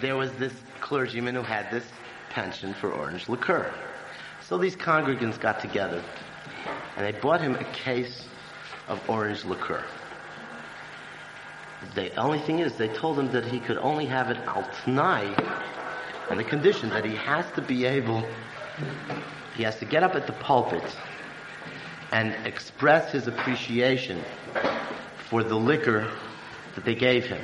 there was this clergyman who had this penchant for orange liqueur. So these congregants got together and they bought him a case of orange liqueur. The only thing is, they told him that he could only have it al tnai, on the condition that he has to be able, he has to get up at the pulpit and express his appreciation for the liquor that they gave him.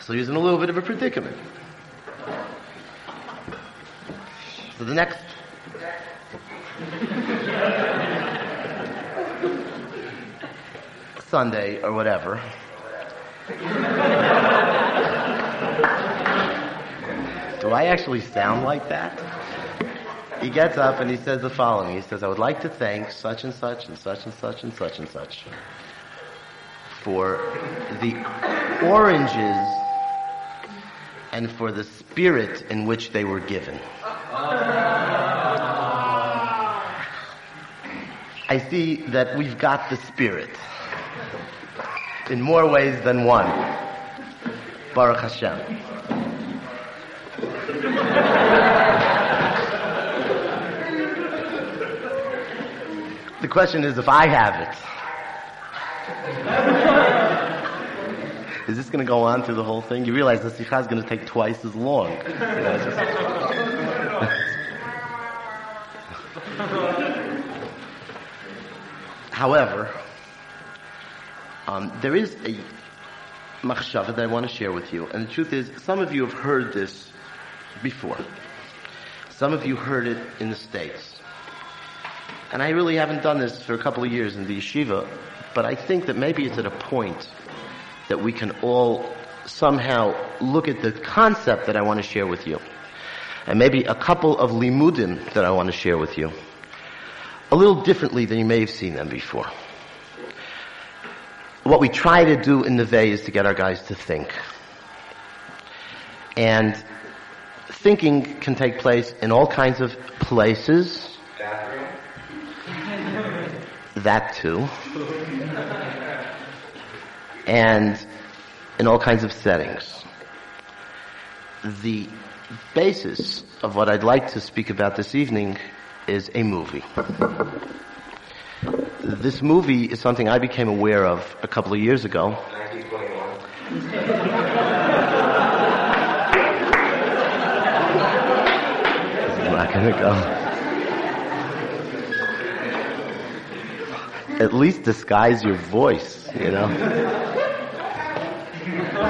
So he was in a little bit of a predicament. So the next Sunday or whatever. Do I actually sound like that? He gets up and he says the following. He says, I would like to thank such and such and such and such and such and such for the oranges and for the spirit in which they were given. I see that we've got the spirit in more ways than one. Baruch Hashem. The question is if I have it. Is this going to go on through the whole thing? You realize the sikha is going to take twice as long. However, um, there is a machshava that I want to share with you. And the truth is, some of you have heard this before. Some of you heard it in the States. And I really haven't done this for a couple of years in the yeshiva, but I think that maybe it's at a point that we can all somehow look at the concept that I want to share with you. And maybe a couple of limudim that I want to share with you. A little differently than you may have seen them before what we try to do in the Vay is to get our guys to think. And thinking can take place in all kinds of places. That too. And in all kinds of settings. The basis of what I'd like to speak about this evening is a movie. This movie is something I became aware of a couple of years ago. 1921. not gonna go. At least disguise your voice, you know.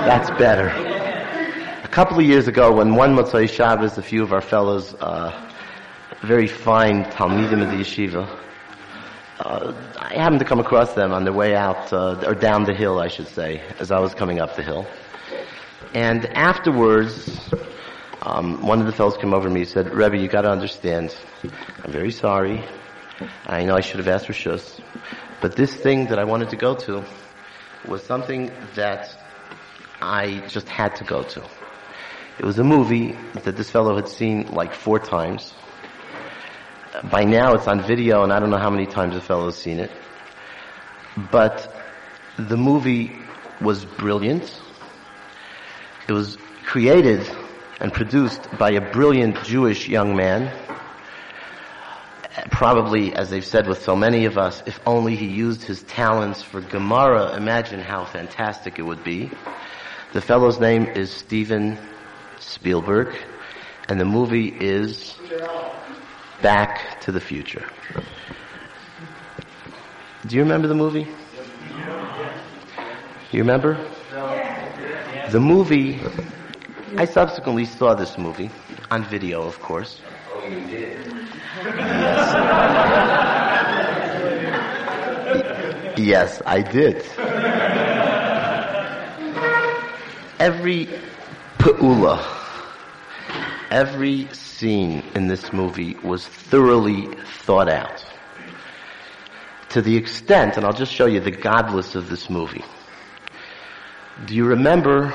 That's better. A couple of years ago, when one Motzai Shabbos, a few of our fellows, uh, very fine Talmidim of the yeshiva, uh, I happened to come across them on their way out, uh, or down the hill, I should say, as I was coming up the hill. And afterwards, um, one of the fellows came over to me and said, Rebbe, you gotta understand, I'm very sorry. I know I should have asked for shus, but this thing that I wanted to go to was something that I just had to go to. It was a movie that this fellow had seen like four times by now it's on video and I don't know how many times the fellow has seen it. But the movie was brilliant. It was created and produced by a brilliant Jewish young man. Probably, as they've said with so many of us, if only he used his talents for Gemara, imagine how fantastic it would be. The fellow's name is Steven Spielberg, and the movie is Back to the Future. Do you remember the movie? You remember? The movie, I subsequently saw this movie, on video of course. Yes. I did. Every pa'ula, every scene in this movie was thoroughly thought out. To the extent, and I'll just show you the gadlus of this movie. Do you remember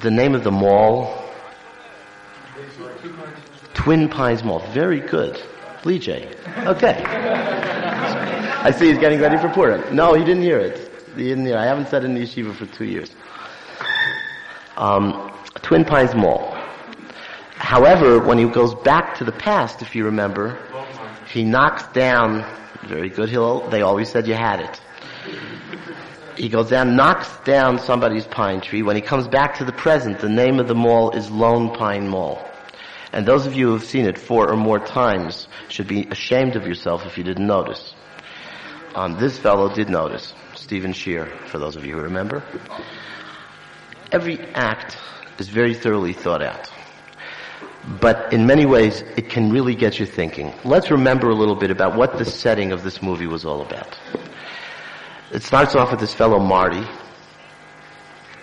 the name of the mall? Twin Pines Mall. Very good. Lee J. Okay. I see he's getting ready for Purim. No, he didn't hear it. He didn't hear. I haven't said it in the yeshiva for two years. Um, Twin Pines Mall. However, when he goes back to the past, if you remember, he knocks down, very good, Hill, they always said you had it. He goes down, knocks down somebody's pine tree. When he comes back to the present, the name of the mall is Lone Pine Mall. And those of you who have seen it four or more times should be ashamed of yourself if you didn't notice. Um, this fellow did notice. Stephen Shear, for those of you who remember. Every act is very thoroughly thought out. But in many ways, it can really get you thinking. Let's remember a little bit about what the setting of this movie was all about. It starts off with this fellow Marty.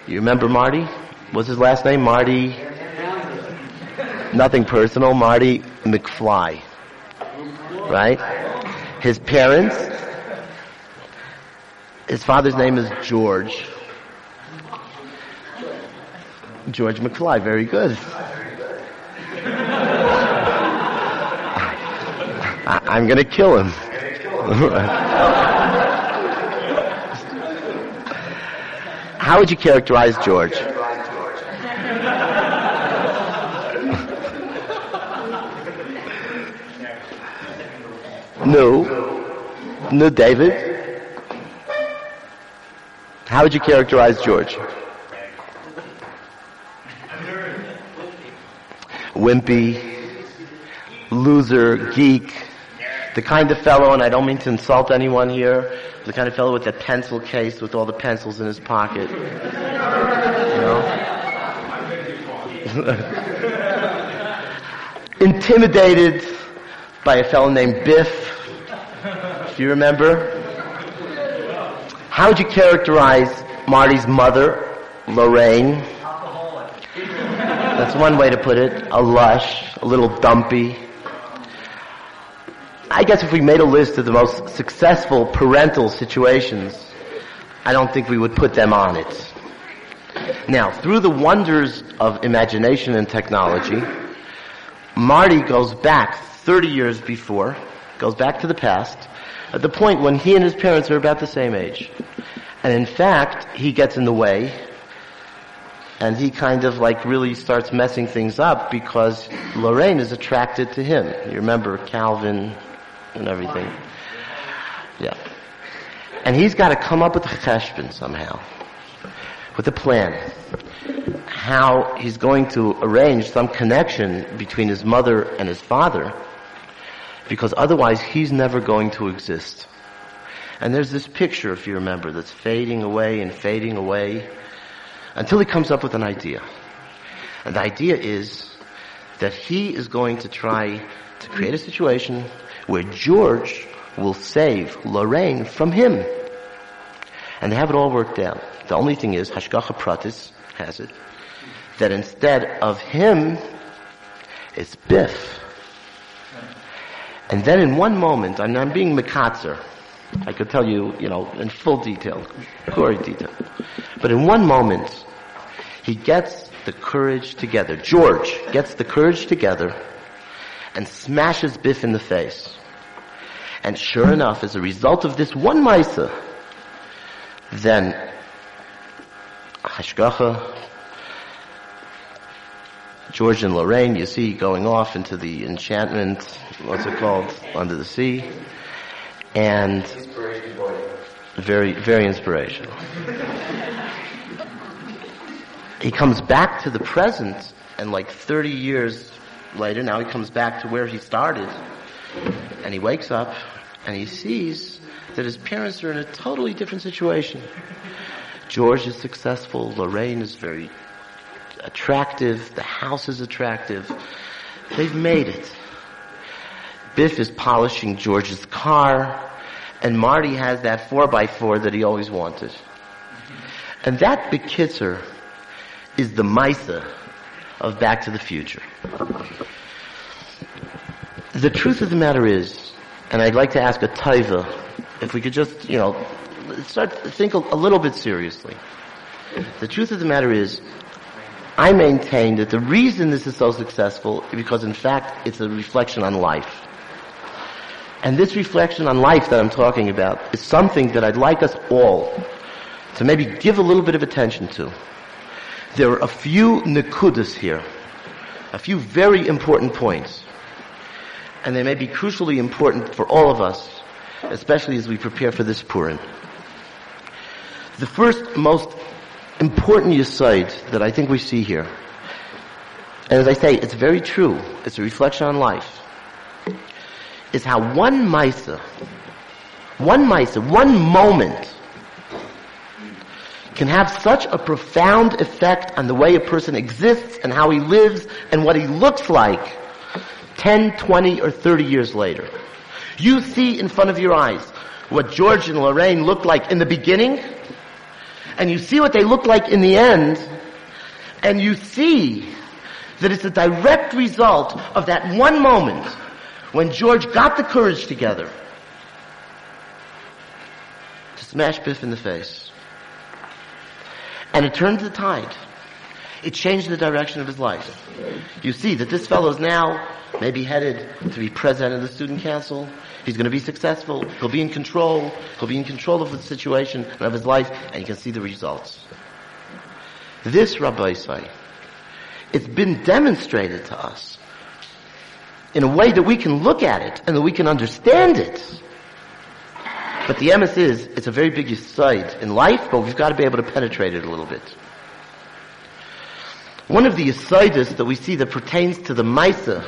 You remember Marty? What's his last name? Marty? Nothing personal. Marty McFly. Right? His parents, his father's name is George. George McFly, very good. I, am going to kill him. How would you characterize George? No. No, David. How would you characterize George? Wimpy, loser, geek, the kind of fellow, and I don't mean to insult anyone here, the kind of fellow with that pencil case with all the pencils in his pocket. You know? Intimidated by a fellow named Biff, if you remember. How would you characterize Marty's mother, Lorraine? That's one way to put it. A lush, a little dumpy. I guess if we made a list of the most successful parental situations, I don't think we would put them on it. Now, through the wonders of imagination and technology, Marty goes back 30 years before, goes back to the past, at the point when he and his parents are about the same age. And in fact, he gets in the way, and he kind of like really starts messing things up because Lorraine is attracted to him. You remember Calvin, and everything. Yeah. And he's got to come up with a cheshbon somehow, with a plan, how he's going to arrange some connection between his mother and his father, because otherwise he's never going to exist. And there's this picture, if you remember, that's fading away and fading away until he comes up with an idea. And the idea is that he is going to try to create a situation where George will save Lorraine from him. And they have it all worked out. The only thing is, Hashgacha Pratis has it, that instead of him, it's Biff. And then in one moment, I'm, I'm being Mikatzer. I could tell you, you know, in full detail, gory detail. But in one moment, he gets the courage together. George gets the courage together and smashes Biff in the face. And sure enough, as a result of this one Maisa, then Hashgacha, George and Lorraine, you see going off into the enchantment, what's it called, under the sea, and very, very inspirational. he comes back to the present, and like 30 years later, now he comes back to where he started, and he wakes up and he sees that his parents are in a totally different situation. George is successful, Lorraine is very attractive, the house is attractive. They've made it. Biff is polishing George's car, and Marty has that 4x4 that he always wanted. And that Bekitzer is the Misa of Back to the Future. The truth of the matter is, and I'd like to ask a taiva, if we could just, you know, start to think a, a little bit seriously. The truth of the matter is, I maintain that the reason this is so successful is because in fact it's a reflection on life. And this reflection on life that I'm talking about is something that I'd like us all to maybe give a little bit of attention to. There are a few nikudas here, a few very important points, and they may be crucially important for all of us, especially as we prepare for this Purim. The first most important aside that I think we see here, and as I say, it's very true, it's a reflection on life, is how one Misa, one Misa, one moment, can have such a profound effect on the way a person exists and how he lives and what he looks like 10, 20, or 30 years later. You see in front of your eyes what George and Lorraine looked like in the beginning, and you see what they look like in the end, and you see that it's a direct result of that one moment when George got the courage together to smash Biff in the face. And it turned the tide. It changed the direction of his life. You see that this fellow is now maybe headed to be president of the student council. He's going to be successful. He'll be in control. He'll be in control of the situation and of his life, and you can see the results. This, Rabbosai, it's been demonstrated to us in a way that we can look at it and that we can understand it. But the emes is, it's a very big side in life, but we've got to be able to penetrate it a little bit. One of the asides that we see that pertains to the Maisa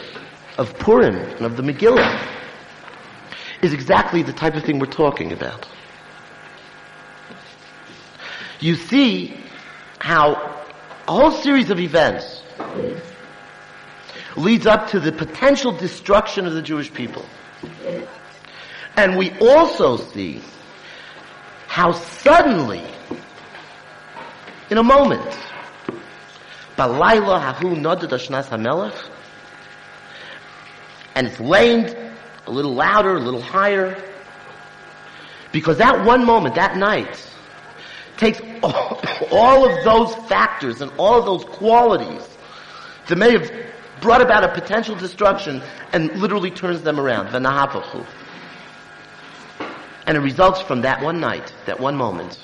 of Purim and of the Megillah is exactly the type of thing we're talking about. You see how a whole series of events leads up to the potential destruction of the Jewish people. And we also see how suddenly, in a moment, Balayla hahu nodad ashnas hamelech, and it's lamed a little louder, a little higher, because that one moment, that night, takes all, of those factors and all of those qualities that may have brought about a potential destruction and literally turns them around. And it results from that one night, that one moment.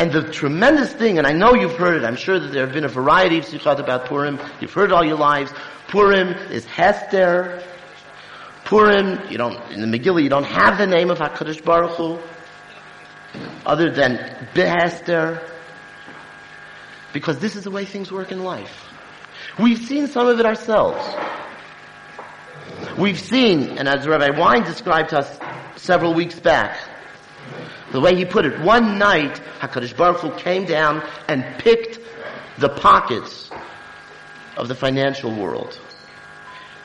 And the tremendous thing, and I know you've heard it, I'm sure that there have been a variety of sikhot about Purim. You've heard all your lives. Purim is Hester. Purim, you don't, in the Megillah, you don't have the name of HaKadosh Baruch Hu, other than Behester, because this is the way things work in life. We've seen some of it ourselves. We've seen, and as Rabbi Wein described to us several weeks back, the way he put it, one night, HaKadosh Baruch Hu came down and picked the pockets of the financial world.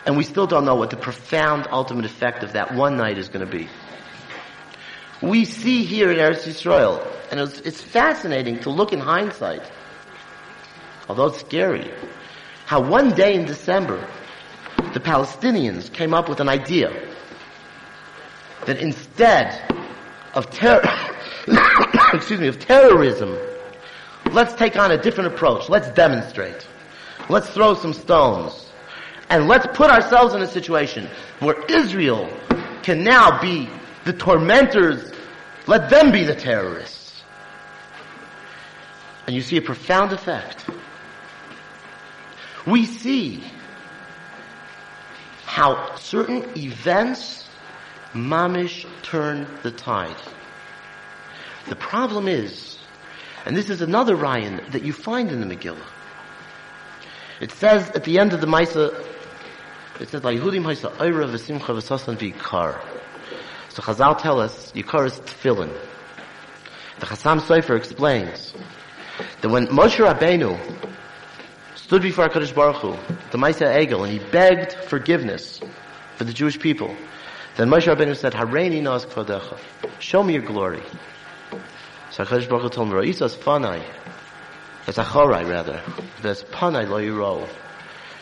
And we still don't know what the profound ultimate effect of that one night is going to be. We see here in Eretz Yisrael, and it's, it's fascinating to look in hindsight, although it's scary, how one day in December, the Palestinians came up with an idea that instead of terror, excuse me, of terrorism, let's take on a different approach. Let's demonstrate. Let's throw some stones. And let's put ourselves in a situation where Israel can now be the tormentors. Let them be the terrorists. And you see a profound effect. We see how certain events mamish turn the tide. The problem is, and this is another inyan that you find in the Megillah. It says at the end of the Maisa, it says, Yehudim Haisa Eira v'simcha v'sasan v'ikar. So Chazal tell us, Yikar is tefillin. The Chassam Sofer explains that when Moshe Rabbeinu stood before HaKadosh Baruch Hu, the Maisa Egel, and he begged forgiveness for the Jewish people. Then Moshe Rabbeinu said, Hareini nas kvadecha. Show me your glory. So HaKadosh Baruch told him, Ra'isas fanai. It's achorai, rather. There's panai lo yiro.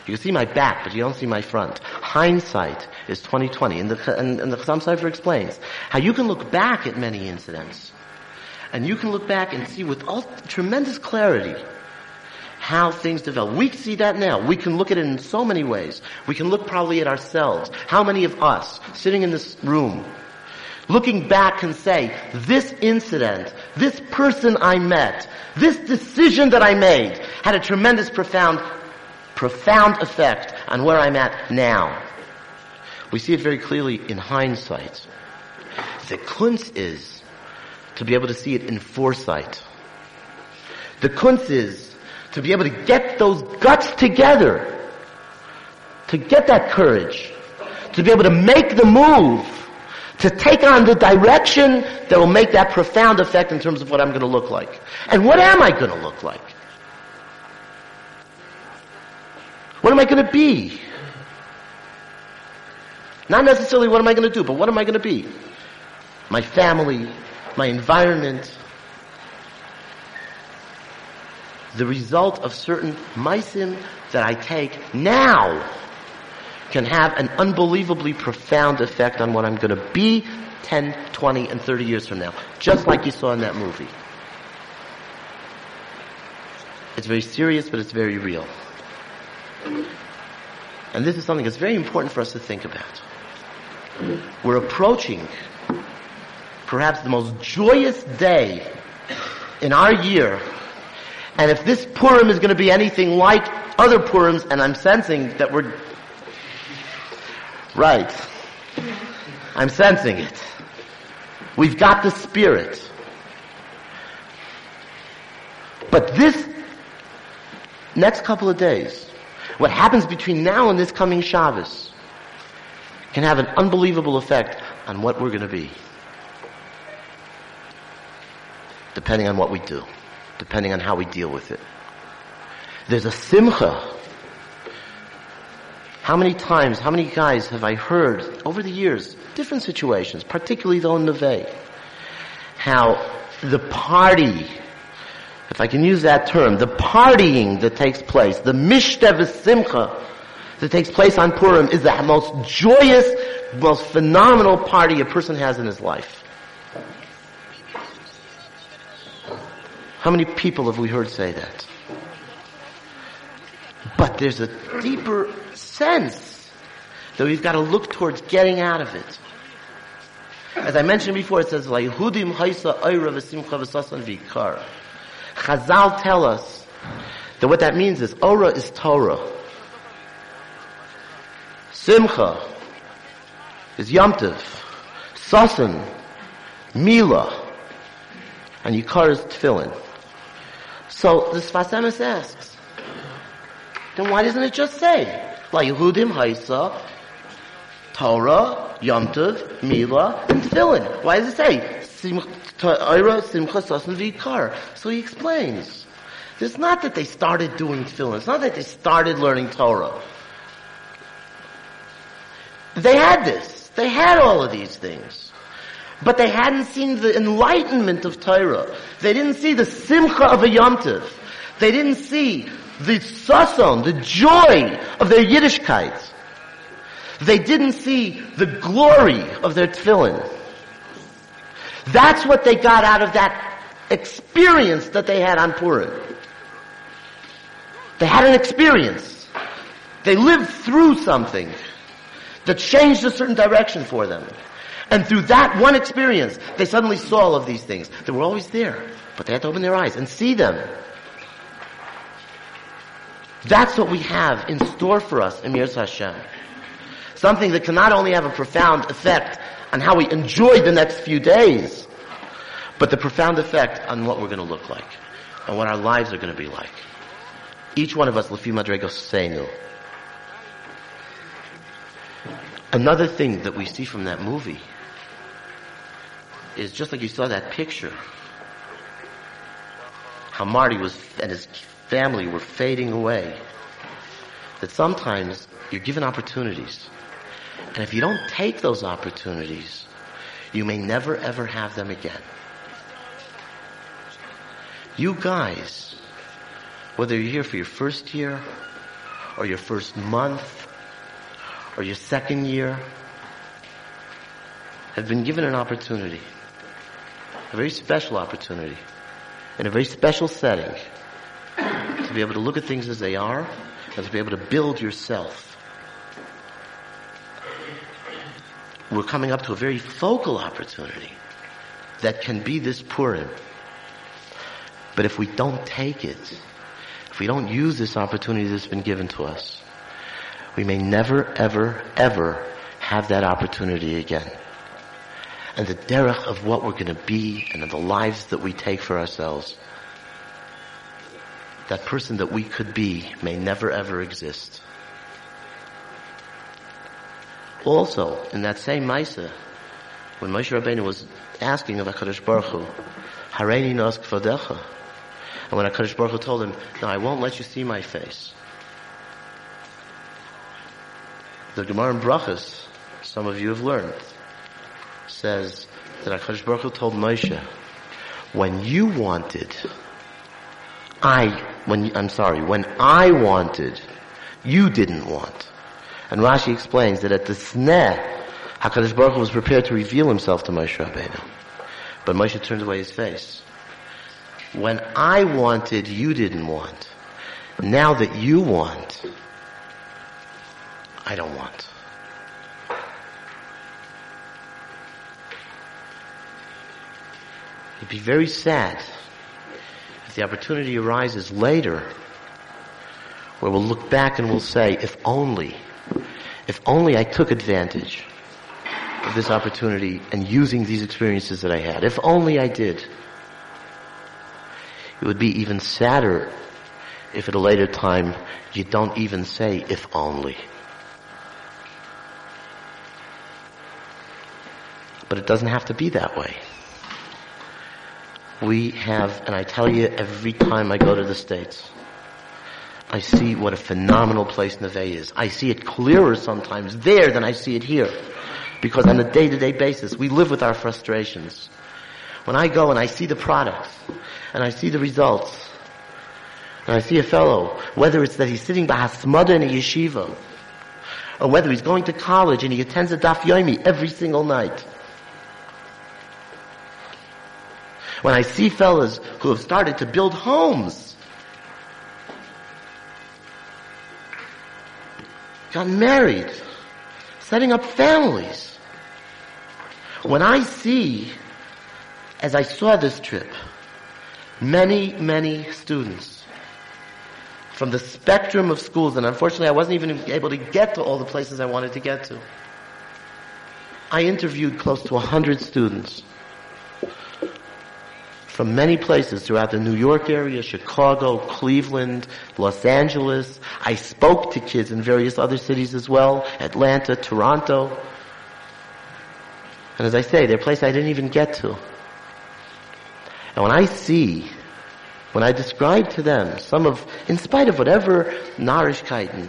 You can see my back, but you don't see my front. Hindsight is 2020. And the, and, and the Chassam Sofer explains how you can look back at many incidents. And you can look back and see with all tremendous clarity how things develop. We see that now. We can look at it in so many ways. We can look probably at ourselves. How many of us sitting in this room looking back can say, this incident this person I met, this decision that I made had a tremendous profound, profound effect on where I'm at now. We see it very clearly in hindsight. The kunz is to be able to see it in foresight. The kunz is to be able to get those guts together, to get that courage, to be able to make the move, to take on the direction that will make that profound effect in terms of what I'm going to look like. And what am I going to look like? What am I going to be? Not necessarily what am I going to do, but what am I going to be? My family, my environment, the result of certain meisim that I take now can have an unbelievably profound effect on what I'm going to be 10, 20, and 30 years from now. Just like you saw in that movie. It's very serious, but it's very real. And this is something that's very important for us to think about. We're approaching perhaps the most joyous day in our year. And if this Purim is going to be anything like other Purims, and I'm sensing that we're right, I'm sensing it. We've got the spirit. But this next couple of days, what happens between now and this coming Shabbos, can have an unbelievable effect on what we're going to be. Depending on what we do. Depending on how we deal with it. There's a simcha. How many times, how many guys have I heard over the years, different situations, particularly though in Neve, how the party, if I can use that term, the partying that takes place, the mishtev simcha, that takes place on Purim is the most joyous, most phenomenal party a person has in his life. How many people have we heard say that? But there's a deeper sense that we've got to look towards getting out of it. As I mentioned before, it says, "La'ihudim haisa oira v'simcha v'sasan v'ikar." Chazal tell us that what that means is, Ora is Torah. Simcha is Yomtiv, Sasan, Mila, and Yikar is Tefillin. So the Sfas Emes asks, then why doesn't it just say, La Yehudim Haisa, Torah, Yomtiv, Mila, and Tefillin? Why does it say, Torah, Simcha, Sasan, Vikar? So he explains. It's not that they started doing tefillin. It's not that they started learning Torah. They had this. They had all of these things. But they hadn't seen the enlightenment of Torah. They didn't see the simcha of a yomtiv. They didn't see the sason, the joy of their Yiddishkeit. They didn't see the glory of their tefillin. That's what they got out of that experience that they had on Purim. They had an experience. They lived through something that changed a certain direction for them. And through that one experience, they suddenly saw all of these things. They were always there, but they had to open their eyes and see them. That's what we have in store for us in Mirza Hashem. Something that can not only have a profound effect on how we enjoy the next few days, but the profound effect on what we're going to look like and what our lives are going to be like. Each one of us, Lefi Madrego Seinu, Another thing that we see from that movie is just like you saw that picture, how Marty was and his family were fading away. That sometimes you're given opportunities, and if you don't take those opportunities, you may never ever have them again. You guys, whether you're here for your first year or your first month or your second year have been given an opportunity, a very special opportunity, in a very special setting, to be able to look at things as they are and to be able to build yourself. We're coming up to a very focal opportunity that can be this Purim. But if we don't take it, if we don't use this opportunity that's been given to us, we may never, ever, ever have that opportunity again. And the derech of what we're going to be and of the lives that we take for ourselves, that person that we could be may never ever exist. Also, in that same Maisa, when Moshe Rabbeinu was asking of HaKadosh Baruch Hu, Hareini nos kvadecha, and when HaKadosh Baruch Hu told him, no, I won't let you see my face. The Gemara in Brachas, some of you have learned, says that HaKadosh Baruch Hu told Moshe, when you wanted, I, when, I'm sorry, when I wanted, you didn't want. And Rashi explains that at the sneh, HaKadosh Baruch Hu was prepared to reveal himself to Moshe Rabbeinu. But Moshe turned away his face. When I wanted, you didn't want. Now that you want, I don't want. It'd be very sad if the opportunity arises later where we'll look back and we'll say, if only, if only I took advantage of this opportunity and using these experiences that I had. If only I did. It would be even sadder if at a later time you don't even say, if only. But it doesn't have to be that way. We have, and I tell you every time I go to the States, I see what a phenomenal place Neve is. I see it clearer sometimes there than I see it here. Because on a day-to-day basis, we live with our frustrations. When I go and I see the products, and I see the results, and I see a fellow, whether it's that he's sitting by Hasmada in a yeshiva, or whether he's going to college and he attends a daf yomi every single night. When I see fellas who have started to build homes, got married, setting up families, when I see, as I saw this trip, many, many students from the spectrum of schools, and unfortunately I wasn't even able to get to all the places I wanted to get to. I interviewed close to 100 students from many places throughout the New York area, Chicago, Cleveland, Los Angeles. I spoke to kids in various other cities as well, Atlanta, Toronto. And as I say, they're places I didn't even get to. And when I see, when I describe to them some of, in spite of whatever Narishkeiten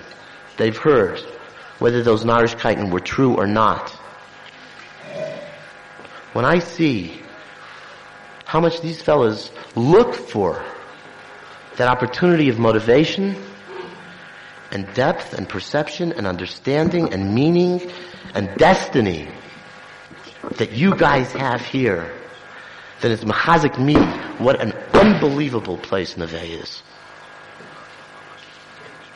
they've heard, whether those Narishkeiten were true or not, when I see how much these fellas look for that opportunity of motivation and depth and perception and understanding and meaning and destiny that you guys have here, then it's machazik me. What an unbelievable place Neve is.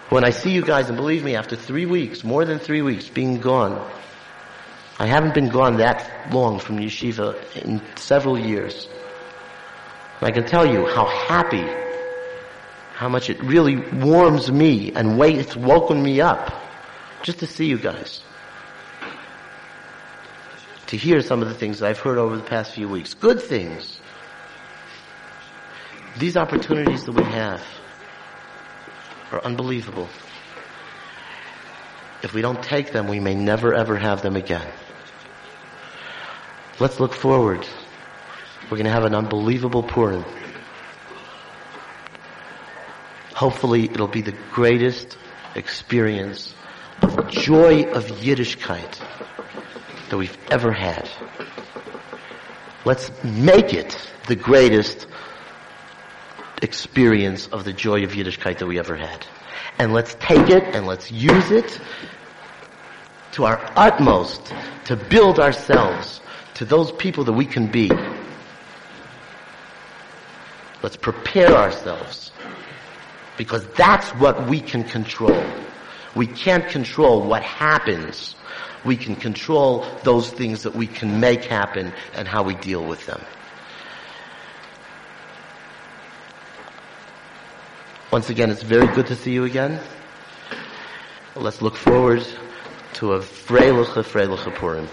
When I see you guys, and believe me, after three weeks, more than three weeks being gone, I haven't been gone that long from yeshiva in several years. And I can tell you how happy, how much it really warms me and it's woken me up just to see you guys to hear some of the things I've heard over the past few weeks. Good things. These opportunities that we have are unbelievable. If we don't take them, we may never ever have them again. Let's look forward. We're going to have an unbelievable Purim. Hopefully it'll be the greatest experience of joy of Yiddishkeit that we've ever had. Let's make it the greatest experience of the joy of Yiddishkeit that we ever had. And let's take it and let's use it to our utmost to build ourselves to those people that we can be. Let's prepare ourselves because that's what we can control. We can't control what happens we can control those things that we can make happen and how we deal with them. Once again, it's very good to see you again. Let's look forward to a Freiliche Freiliche Purim.